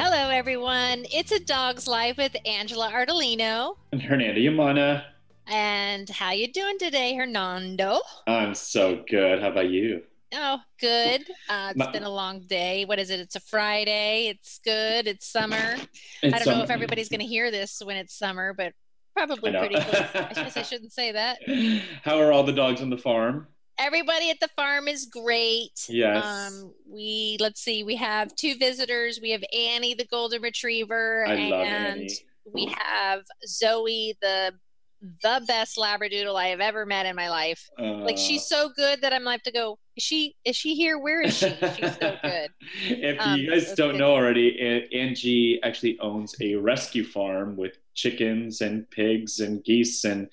Hello, everyone. It's a Dog's Life with Angela Ardolino and Hernando Umana. And how you doing today, Hernando? I'm so good. How about you? Oh, good. Uh, it's My, been a long day. What is it? It's a Friday. It's good. It's summer. It's I don't summer. know if everybody's going to hear this when it's summer, but probably pretty close. I guess I shouldn't say that. How are all the dogs on the farm? Everybody at the farm is great. Yes. Um, we let's see. We have two visitors. We have Annie, the golden retriever, I and love Annie. we have Zoe, the the best labradoodle I have ever met in my life. Uh, like she's so good that I'm like to go. Is she? Is she here? Where is she? She's so good. if um, you guys don't know already, Angie actually owns a rescue farm with chickens and pigs and geese and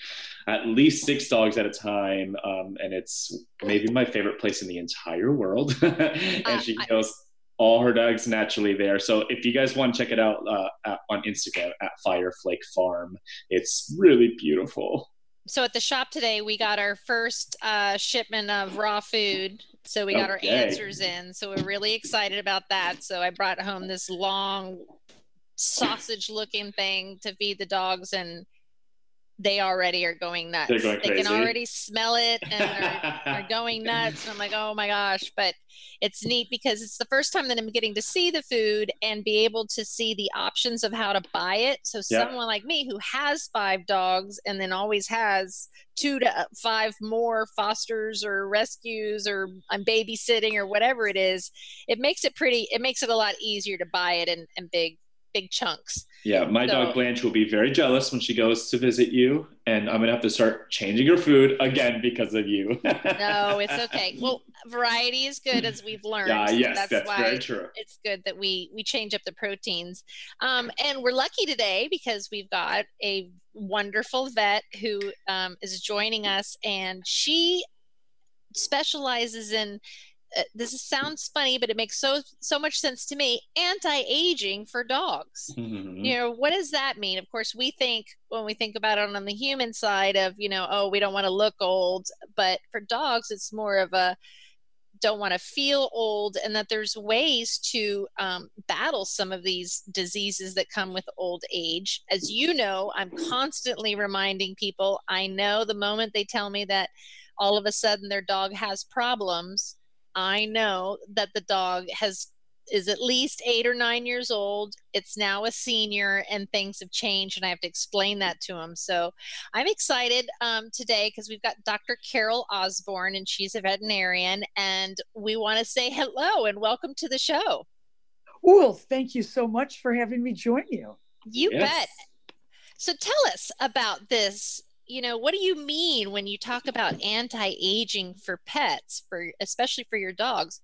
at least six dogs at a time. Um, and it's maybe my favorite place in the entire world. and uh, she goes all her dogs naturally there. So if you guys want to check it out uh, at, on Instagram at Firefly Farm, it's really beautiful. So at the shop today, we got our first uh, shipment of raw food. So we got okay. our answers in. So we're really excited about that. So I brought home this long sausage looking thing to feed the dogs and they already are going nuts. They're going they crazy. can already smell it and are, are going nuts. And I'm like, oh my gosh. But it's neat because it's the first time that I'm getting to see the food and be able to see the options of how to buy it. So yeah. someone like me who has five dogs and then always has two to five more fosters or rescues or I'm babysitting or whatever it is, it makes it pretty, it makes it a lot easier to buy it in, in big big chunks. Yeah, my so, dog Blanche will be very jealous when she goes to visit you, and I'm gonna have to start changing her food again because of you. no, it's okay. Well, variety is good as we've learned. Yeah, yes, that's, that's very true. It's good that we we change up the proteins, um, and we're lucky today because we've got a wonderful vet who um, is joining us, and she specializes in this sounds funny, but it makes so so much sense to me. Anti-aging for dogs. Mm-hmm. You know, what does that mean? Of course, we think when we think about it on the human side of, you know, oh, we don't want to look old, but for dogs, it's more of a don't want to feel old, and that there's ways to um, battle some of these diseases that come with old age. As you know, I'm constantly reminding people. I know the moment they tell me that all of a sudden their dog has problems I know that the dog has is at least eight or nine years old. It's now a senior, and things have changed, and I have to explain that to him. So I'm excited um, today because we've got Dr. Carol Osborne, and she's a veterinarian, and we want to say hello and welcome to the show. Well, thank you so much for having me join you. You yes. bet. So tell us about this you know what do you mean when you talk about anti-aging for pets for especially for your dogs?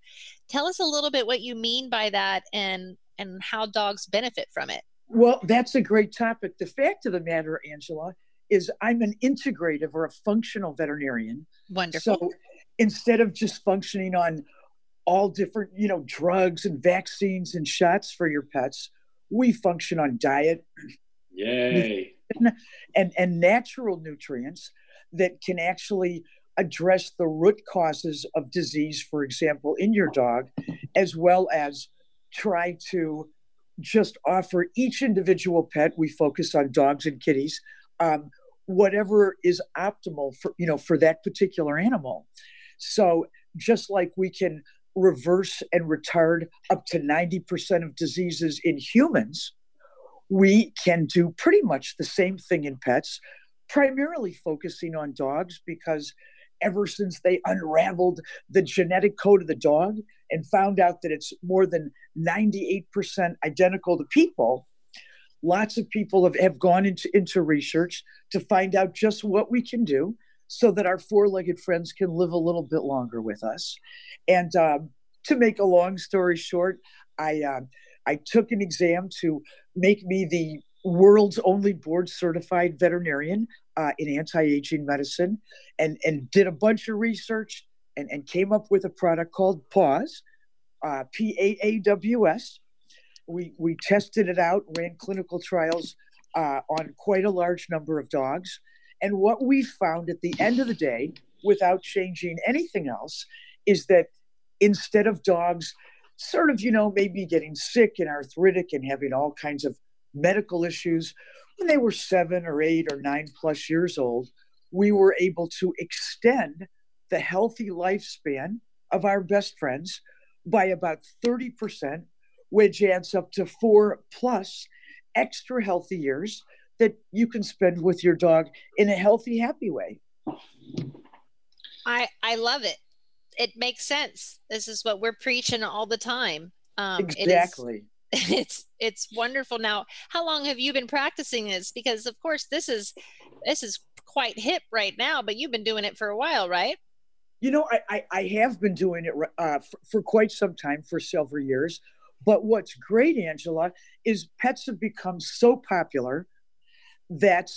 Tell us a little bit what you mean by that and and how dogs benefit from it. Well that's a great topic. The fact of the matter angela is i'm an integrative or a functional veterinarian. Wonderful. So instead of just functioning on all different you know drugs and vaccines and shots for your pets we function on diet. Yay and, and natural nutrients that can actually address the root causes of disease, for example, in your dog, as well as try to just offer each individual pet. We focus on dogs and kitties. Um, whatever is optimal for you know for that particular animal so just like we can reverse and retard up to 90% of diseases in humans we can do pretty much the same thing in pets, primarily focusing on dogs because ever since they unraveled the genetic code of the dog and found out that it's more than 98% identical to people, lots of people have, have gone into, into research to find out just what we can do so that our four legged friends can live a little bit longer with us. And um, to make a long story short, I. Uh, I took an exam to make me the world's only board certified veterinarian uh, in anti-aging medicine and, and did a bunch of research and, and came up with a product called PAWS, uh, P-A-A-W-S. We, we tested it out, ran clinical trials uh, on quite a large number of dogs. And what we found at the end of the day, without changing anything else, is that instead of dogs sort of, you know, maybe getting sick and arthritic and having all kinds of medical issues when they were seven or eight or nine plus years old, we were able to extend the healthy lifespan of our best friends by about 30%, which adds up to four plus extra healthy years that you can spend with your dog in a healthy, happy way. I I love it. It makes sense. This is what we're preaching all the time. Um, exactly. It is, it's it's wonderful. Now, how long have you been practicing this? Because of course, this is this is quite hip right now, but you've been doing it for a while, right? You know, I, I, I have been doing it uh, for, for quite some time, for several years. But what's great, Angela, is pets have become so popular that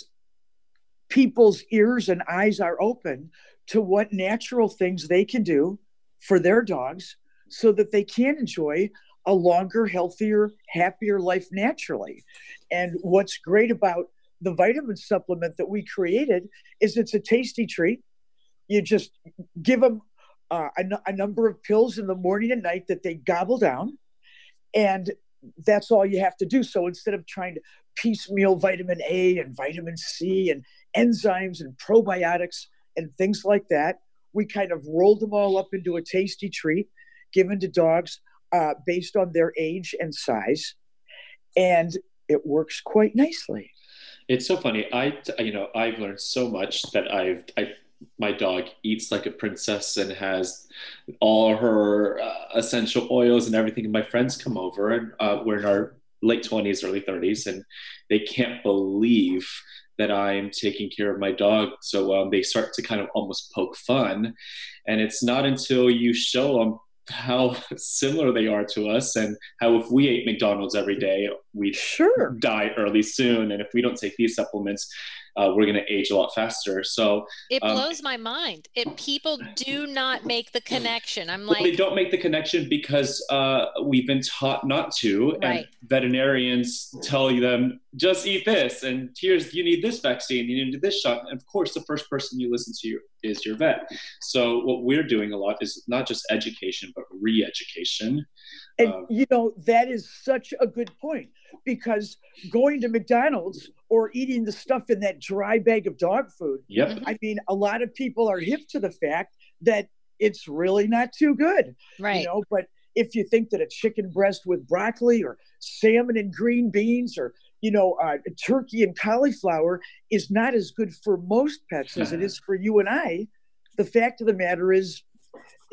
people's ears and eyes are open to what natural things they can do for their dogs so that they can enjoy a longer, healthier, happier life naturally. And what's great about the vitamin supplement that we created is it's a tasty treat. You just give them uh, a, a number of pills in the morning and night that they gobble down. And that's all you have to do. So instead of trying to piecemeal vitamin A and vitamin C and enzymes and probiotics and things like that, we kind of rolled them all up into a tasty treat given to dogs uh, based on their age and size. And it works quite nicely. It's so funny. I, you know, I've learned so much that I've, I, my dog eats like a princess and has all her uh, essential oils and everything. And my friends come over and uh, we're in our late 20s, early 30s, and they can't believe that I'm taking care of my dog. So um, they start to kind of almost poke fun. And it's not until you show them how similar they are to us and how if we ate McDonald's every day, we'd sure die early soon. And if we don't take these supplements, uh, we're going to age a lot faster. So it um, blows my mind. It people do not make the connection. I'm like, they don't make the connection because uh, we've been taught not to, right. and veterinarians tell them just eat this, and here's you need this vaccine, you need this shot. And of course, the first person you listen to is your vet. So what we're doing a lot is not just education, but re-education. And um, you know that is such a good point because going to McDonald's or eating the stuff in that dry bag of dog food. Yep. Mm-hmm. I mean, a lot of people are hip to the fact that it's really not too good. Right. You know, but if you think that a chicken breast with broccoli or salmon and green beans or you know uh, turkey and cauliflower is not as good for most pets as it is for you and I, the fact of the matter is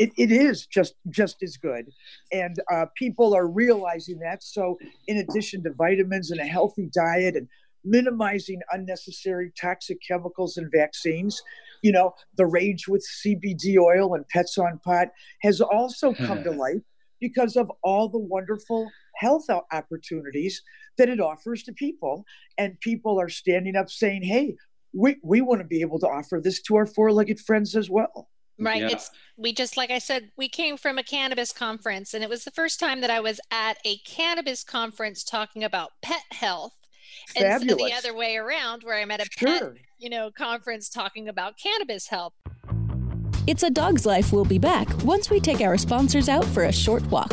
it, it is just just as good. And uh, people are realizing that. So in addition to vitamins and a healthy diet and minimizing unnecessary toxic chemicals and vaccines you know the rage with cbd oil and pets on pot has also come to life because of all the wonderful health opportunities that it offers to people. And people are standing up saying hey we, we want to be able to offer this to our four-legged friends as well Right. Yeah. It's we just like I said, we came from a cannabis conference and it was the first time that I was at a cannabis conference talking about pet health. Fabulous. Instead of the other way around where I'm at a sure. pet, you know, conference talking about cannabis health. It's a dog's life. We'll be back once we take our sponsors out for a short walk.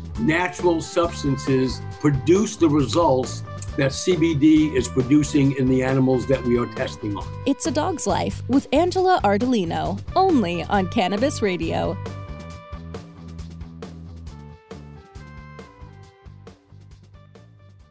natural substances produce the results that CBD is producing in the animals that we are testing on. It's a Dog's Life with Angela Ardolino, only on Cannabis Radio.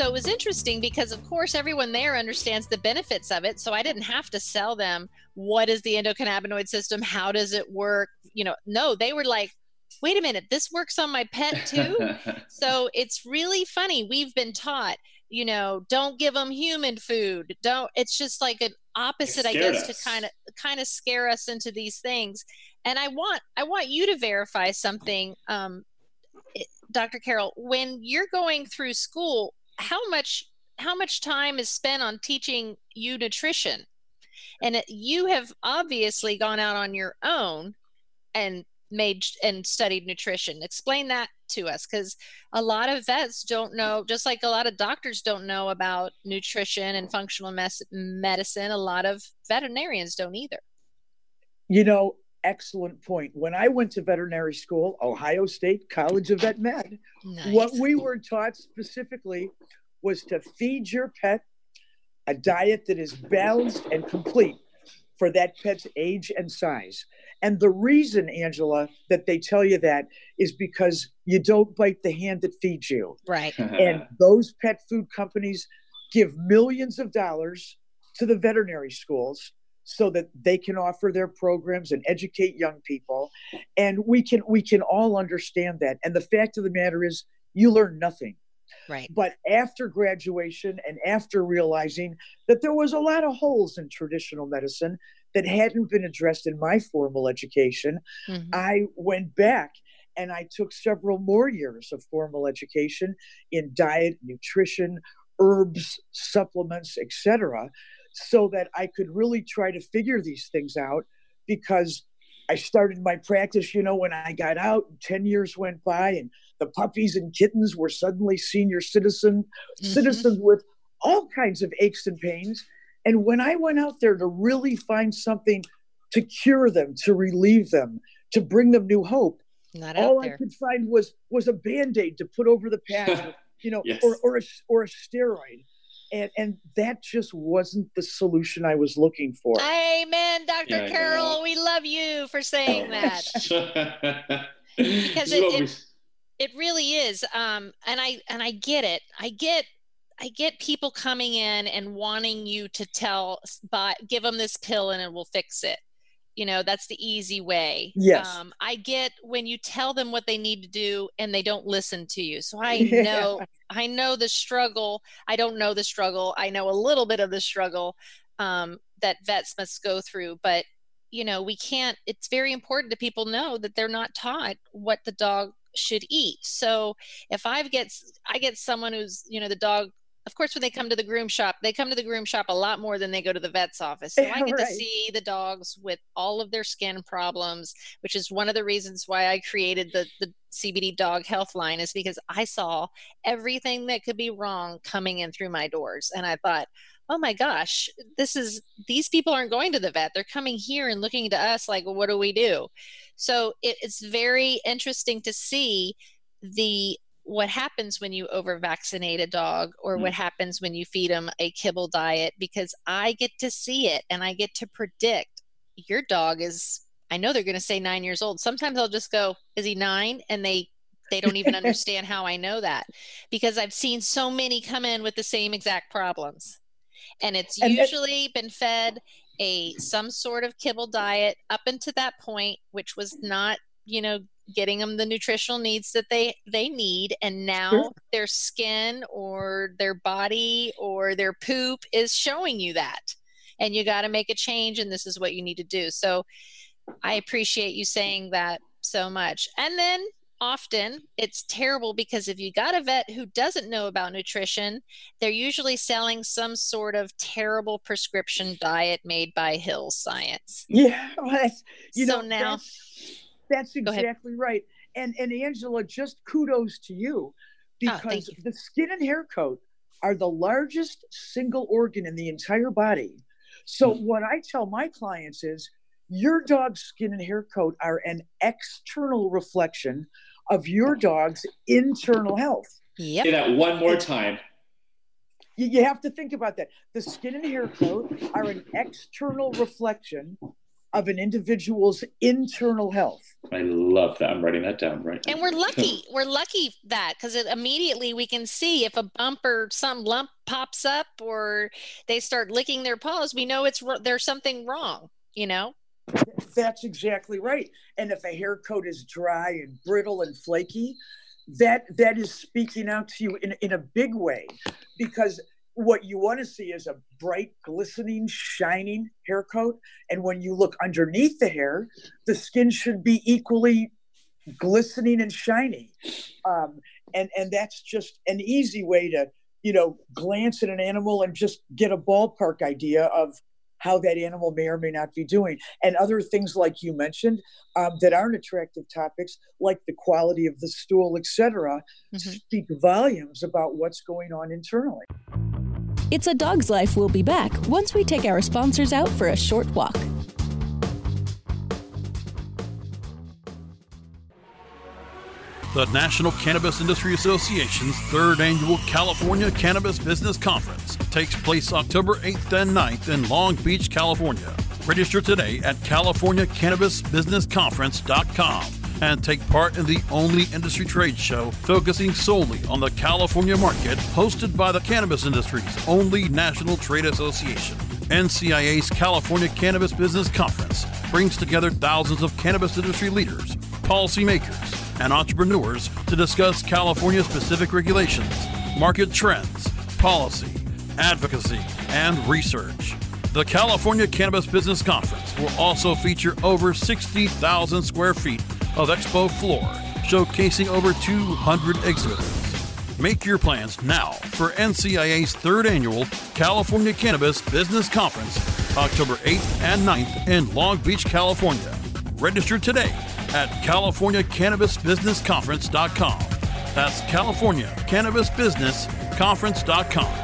So it was interesting because, of course, everyone there understands the benefits of it. So I didn't have to sell them what is the endocannabinoid system? How does it work? You know, no, they were like, wait a minute, this works on my pet too. so it's really funny. We've been taught, you know, don't give them human food. Don't. It's just like an opposite, I guess, us. to kind of kind of scare us into these things. And I want I want you to verify something, um, Dr. Carol. When you're going through school, how much how much time is spent on teaching you nutrition? And it, you have obviously gone out on your own and made and studied nutrition. Explain that to us because a lot of vets don't know, just like a lot of doctors don't know about nutrition and functional mes- medicine, a lot of veterinarians don't either. You know, excellent point. When I went to veterinary school, Ohio State College of Vet Med, nice. what we were taught specifically was to feed your pet a diet that is balanced and complete for that pet's age and size. And the reason, Angela, that they tell you that is because you don't bite the hand that feeds you. Right. and those pet food companies give millions of dollars to the veterinary schools so that they can offer their programs and educate young people and we can we can all understand that and the fact of the matter is you learn nothing Right. But after graduation and after realizing that there was a lot of holes in traditional medicine that hadn't been addressed in my formal education, mm-hmm. I went back and I took several more years of formal education in diet, nutrition, herbs, supplements, etc., so that I could really try to figure these things out because I started my practice, you know, when I got out, 10 years went by and the puppies and kittens were suddenly senior citizen mm-hmm. citizens with all kinds of aches and pains. And when I went out there to really find something to cure them, to relieve them, to bring them new hope, Not all I could find was was a band-aid to put over the patch, you know, yes. or or a, or a steroid. And, and that just wasn't the solution I was looking for. Amen, Dr. Yeah, Carol. We love you for saying that. because it, it, it really is um and i and i get it i get i get people coming in and wanting you to tell but give them this pill and it will fix it you know that's the easy way. Yes. Um, i get when you tell them what they need to do and they don't listen to you. So i know i know the struggle. I don't know the struggle. I know a little bit of the struggle um, that vets must go through but you know we can't it's very important to people know that they're not taught what the dog should eat. So if I get I get someone who's you know the dog of course, when they come to the groom shop, they come to the groom shop a lot more than they go to the vet's office. So I get right. to see the dogs with all of their skin problems, which is one of the reasons why I created the, the CBD dog health line is because I saw everything that could be wrong coming in through my doors. And I thought, oh my gosh, this is, these people aren't going to the vet. They're coming here and looking to us like, well, what do we do? So it, it's very interesting to see the what happens when you over vaccinate a dog or what mm. happens when you feed them a kibble diet because I get to see it and I get to predict your dog is I know they're going to say 9 years old. Sometimes I'll just go is he 9 and they they don't even understand how I know that because I've seen so many come in with the same exact problems. And it's and usually been fed a some sort of kibble diet up until that point which was not you know getting them the nutritional needs that they they need and now sure. their skin or their body or their poop is showing you that and you got to make a change and this is what you need to do. So i appreciate you saying that so much. And then often it's terrible because if you got a vet who doesn't know about nutrition they're usually selling some sort of terrible prescription diet made by Hill's Science. Yeah well, you so know now that's exactly right. And and Angela, just kudos to you oh, because oh, you. the skin and hair coat are the largest single organ in the entire body. So mm-hmm. what I tell my clients is your dog's skin and hair coat are an external reflection of your dog's internal health. Yep. Say that one more time. You, you have to think about that. The skin and hair coat are an external reflection of an individual's internal health. I love that. I'm writing that down right now. And we're lucky. we're lucky that because immediately we can see if a bump or some lump pops up or they start licking their paws, we know it's there's something wrong, you know? That's exactly right. And if a hair coat is dry and brittle and flaky, that that is speaking out to you in, in a big way because what you want to see is a bright, glistening, shining hair coat. And when you look underneath the hair, the skin should be equally glistening and shiny. Um, and, and that's just an easy way to, you know, glance at an animal and just get a ballpark idea of how that animal may or may not be doing. And other things like you mentioned um, that aren't attractive topics, like the quality of the stool, etc., mm-hmm. speak volumes about what's going on internally. It's a Dog's Life will be back once we take our sponsors out for a short walk. The National Cannabis Industry Association's third annual California Cannabis Business Conference takes place October 8th and 9th in Long Beach, California. Register today at CaliforniaCannabisBusinessConference.com and take part in the only industry trade show focusing solely on the California market, hosted by the cannabis industry's only national trade association. NCIA's California Cannabis Business Conference brings together thousands of cannabis industry leaders, policymakers, and entrepreneurs to discuss California specific regulations, market trends, policy, advocacy, and research. The California Cannabis Business Conference will also feature over 60,000 square feet of Expo Floor, showcasing over 200 exhibitors. Make your plans now for NCIA's third annual California Cannabis Business Conference, October 8th and 9th in Long Beach, California. Register today at CaliforniaCannabisBusinessConference.com. That's CaliforniaCannabisBusinessConference.com.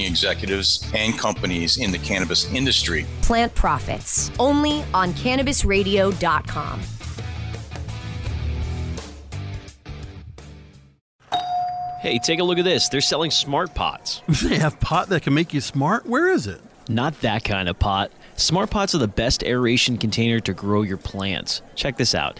executives and companies in the cannabis industry. Plant Profits, only on cannabisradio.com. Hey, take a look at this. They're selling smart pots. They have pot that can make you smart? Where is it? Not that kind of pot. Smart pots are the best aeration container to grow your plants. Check this out.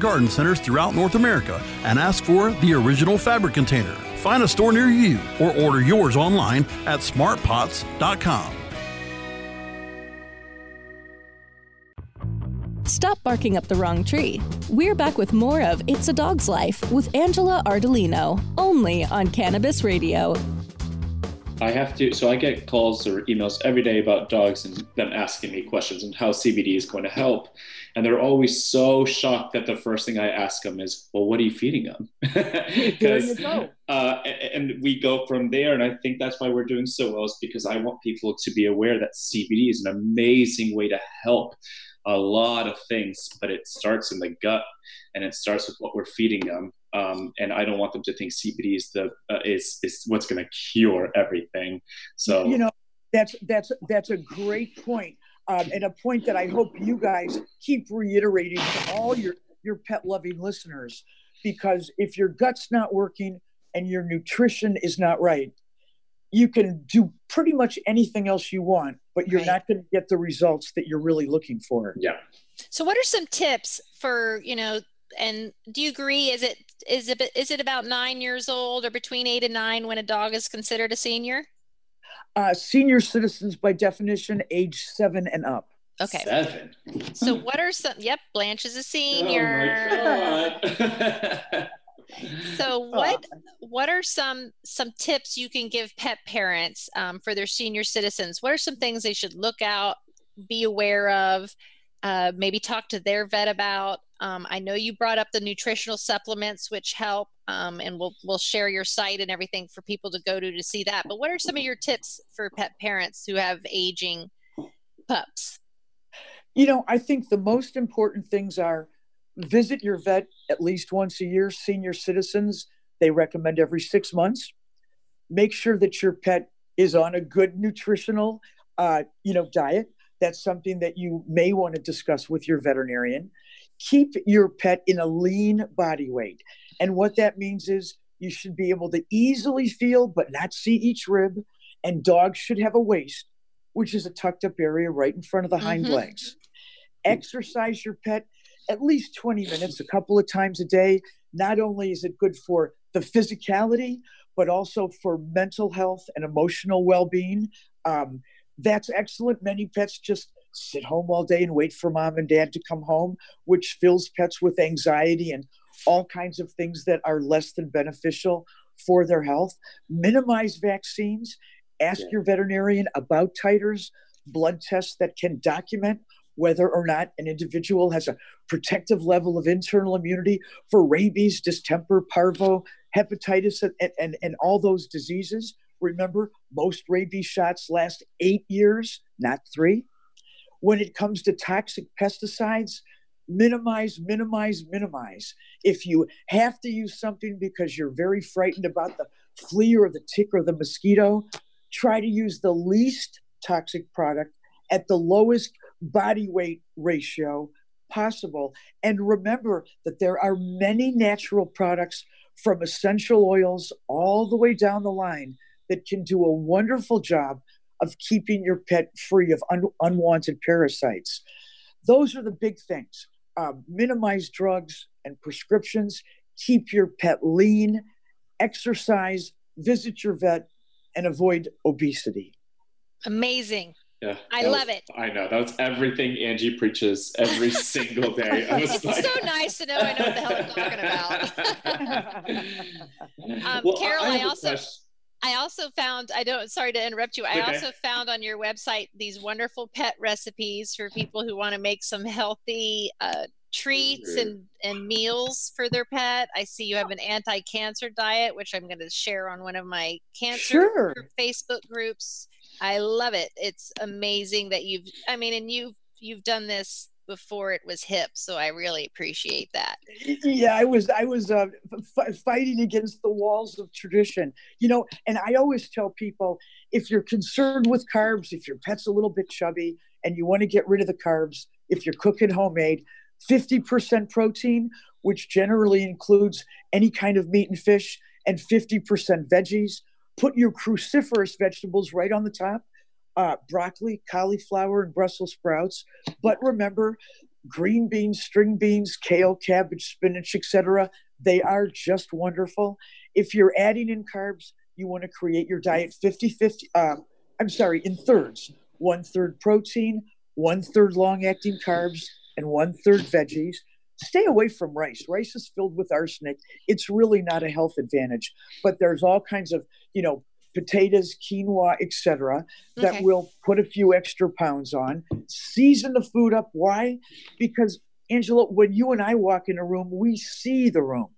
garden centers throughout North America and ask for the original fabric container. Find a store near you or order yours online at smartpots.com. Stop barking up the wrong tree. We're back with more of It's a Dog's Life with Angela Ardolino, only on Cannabis Radio. I have to, so I get calls or emails every day about dogs and them asking me questions and how CBD is going to help. And they're always so shocked that the first thing I ask them is, well, what are you feeding them? Because, uh, and we go from there. And I think that's why we're doing so well is because I want people to be aware that CBD is an amazing way to help a lot of things, but it starts in the gut and it starts with what we're feeding them. Um, and I don't want them to think CBD is the uh, is is what's going to cure everything. So you know that's that's that's a great point, um, and a point that I hope you guys keep reiterating to all your your pet loving listeners, because if your gut's not working and your nutrition is not right, you can do pretty much anything else you want, but you're Right. not going to get the results that you're really looking for. Yeah. So, what are some tips for you know? And do you agree? Is it is it is it about nine years old or between eight and nine when a dog is considered a senior? Uh, senior citizens, by definition, age seven and up. Okay. Seven. So, what are some? Yep, Blanche is a senior. So what what are some some tips you can give pet parents um, for their senior citizens? What are some things they should look out, be aware of, uh, maybe talk to their vet about? Um, I know you brought up the nutritional supplements, which help, um, and we'll we'll share your site and everything for people to go to to see that. But what are some of your tips for pet parents who have aging pups? You know, I think the most important things are visit your vet at least once a year. Senior citizens, they recommend every six months. Make sure that your pet is on a good nutritional, uh, you know, diet. That's something that you may want to discuss with your veterinarian. Keep your pet in a lean body weight. And what that means is you should be able to easily feel but not see each rib. And dogs should have a waist, which is a tucked up area right in front of the hind Mhm. legs. Exercise your pet at least 20 minutes a couple of times a day. Not only is it good for the physicality, but also for mental health and emotional well being. Um, that's excellent. Many pets just sit home all day and wait for mom and dad to come home, which fills pets with anxiety and all kinds of things that are less than beneficial for their health. Minimize vaccines. Ask your veterinarian about titers, blood tests that can document whether or not an individual has a protective level of internal immunity for rabies, distemper, parvo, hepatitis, and, and, and all those diseases. Remember, most rabies shots last eight years, not three. When it comes to toxic pesticides, minimize, minimize, minimize. If you have to use something because you're very frightened about the flea or the tick or the mosquito, try to use the least toxic product at the lowest body weight ratio possible. And remember that there are many natural products from essential oils all the way down the line that can do a wonderful job of keeping your pet free of un- unwanted parasites. Those are the big things. Um, minimize drugs and prescriptions, keep your pet lean, exercise, visit your vet, and avoid obesity. Amazing. Yeah, I love was- it. I know that's everything Angie preaches every single day. I was It's like, so nice to know I know what the hell I'm talking about. um, Well, Carol, I I, also question. I also found I don't sorry to interrupt you. I Okay. also found on your website these wonderful pet recipes for people who want to make some healthy uh, treats and and meals for their pet. I see you have an anti-cancer diet, which I'm going to share on one of my cancer Sure. Facebook groups. I love it. It's amazing that you've I mean, and you've you've done this before it was hip. So I really appreciate that. Yeah, I was I was uh, f- fighting against the walls of tradition, you know. And I always tell people if you're concerned with carbs, if your pet's a little bit chubby and you want to get rid of the carbs, if you're cooking homemade, 50% protein, which generally includes any kind of meat and fish, and 50% veggies. Put your cruciferous vegetables right on the top uh, broccoli, cauliflower, and Brussels sprouts. But remember, green beans, string beans, kale, cabbage, spinach, etc. They are just wonderful. If you're adding in carbs, you want to create your diet 50 50. Uh, I'm sorry, in thirds one third protein, one third long acting carbs, and one third veggies. Stay away from rice. Rice is filled with arsenic. It's really not a health advantage, but there's all kinds of, you know, potatoes, quinoa, etc., that Okay. will put a few extra pounds on. Season the food up. Why? Because Angela, when you and I walk in a room, we see the room.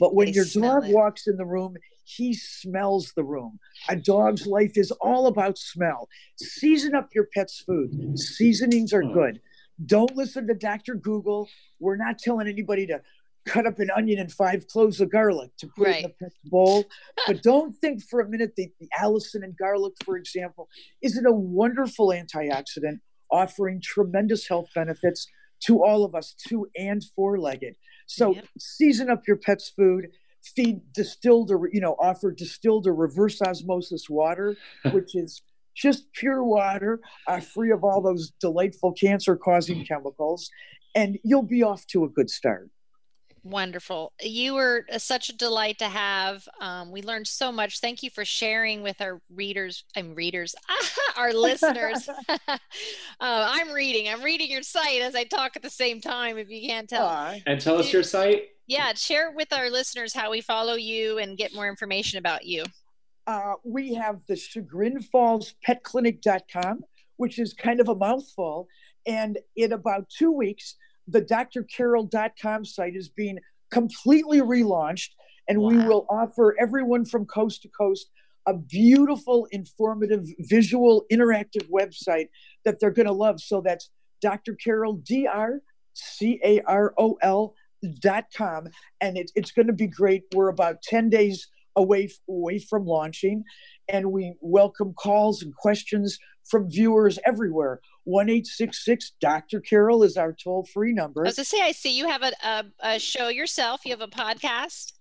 But when They your dog it. walks in the room, he smells the room. A dog's life is all about smell. Season up your pet's food. Seasonings are hmm. good. Don't listen to Dr. Google. We're not telling anybody to cut up an onion and five cloves of garlic to put it in the pet's bowl. but don't think for a minute that the allicin and garlic, for example, isn't a wonderful antioxidant offering tremendous health benefits to all of us, two and four legged. So season up your pet's food. Feed distilled or you know offer distilled or reverse osmosis water, which is just pure water, uh, free of all those delightful cancer-causing chemicals, and you'll be off to a good start. Wonderful. You were uh, such a delight to have. Um, we learned so much. Thank you for sharing with our readers. I'm readers, our listeners. uh, I'm reading. I'm reading your site as I talk at the same time. If you can't tell. And tell us your site. Yeah, share with our listeners how we follow you and get more information about you. uh, we have the Chagrin Falls Pet Clinic.com, which is kind of a mouthful. And in about two weeks, the drcarol.com site is being completely relaunched. And we will offer everyone from coast to coast a beautiful, informative, visual, interactive website that they're going to love. So that's Dr. Carol, D R C A R O L dot com. And it, it's going to be great. We're about 10 days away, away from launching. And we welcome calls and questions from viewers everywhere. 1 Dr. Carol is our toll free number. I was to say, I see you have a, a, a show yourself. You have a podcast.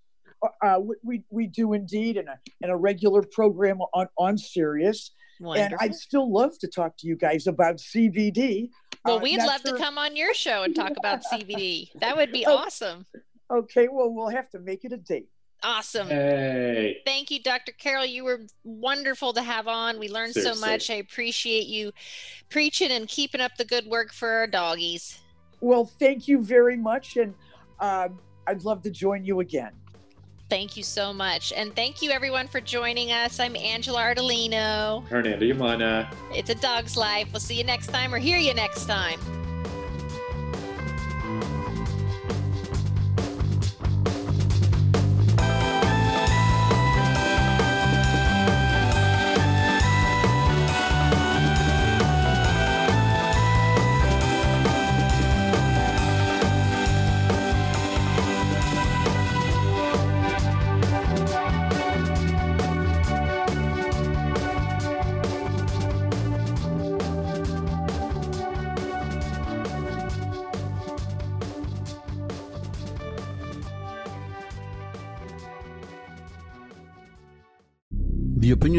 uh, we- we, we do indeed, and a, and a regular program on, on Sirius. Wonderful. And I'd still love to talk to you guys about CBD. Well, Uh, we'd love sure- to come on your show and talk about CBD. That would be Oh. awesome. Okay, well, we'll have to make it a date. Awesome. Hey. Thank you, Dr. Carol. You were wonderful to have on. We learned so much. I appreciate you preaching and keeping up the good work for our doggies. Well, thank you very much. And um, I'd love to join you again. Thank you so much. And thank you, everyone, for joining us. I'm Angela Ardolino. Hernando Umana. It's a dog's life. We'll see you next time or hear you next time.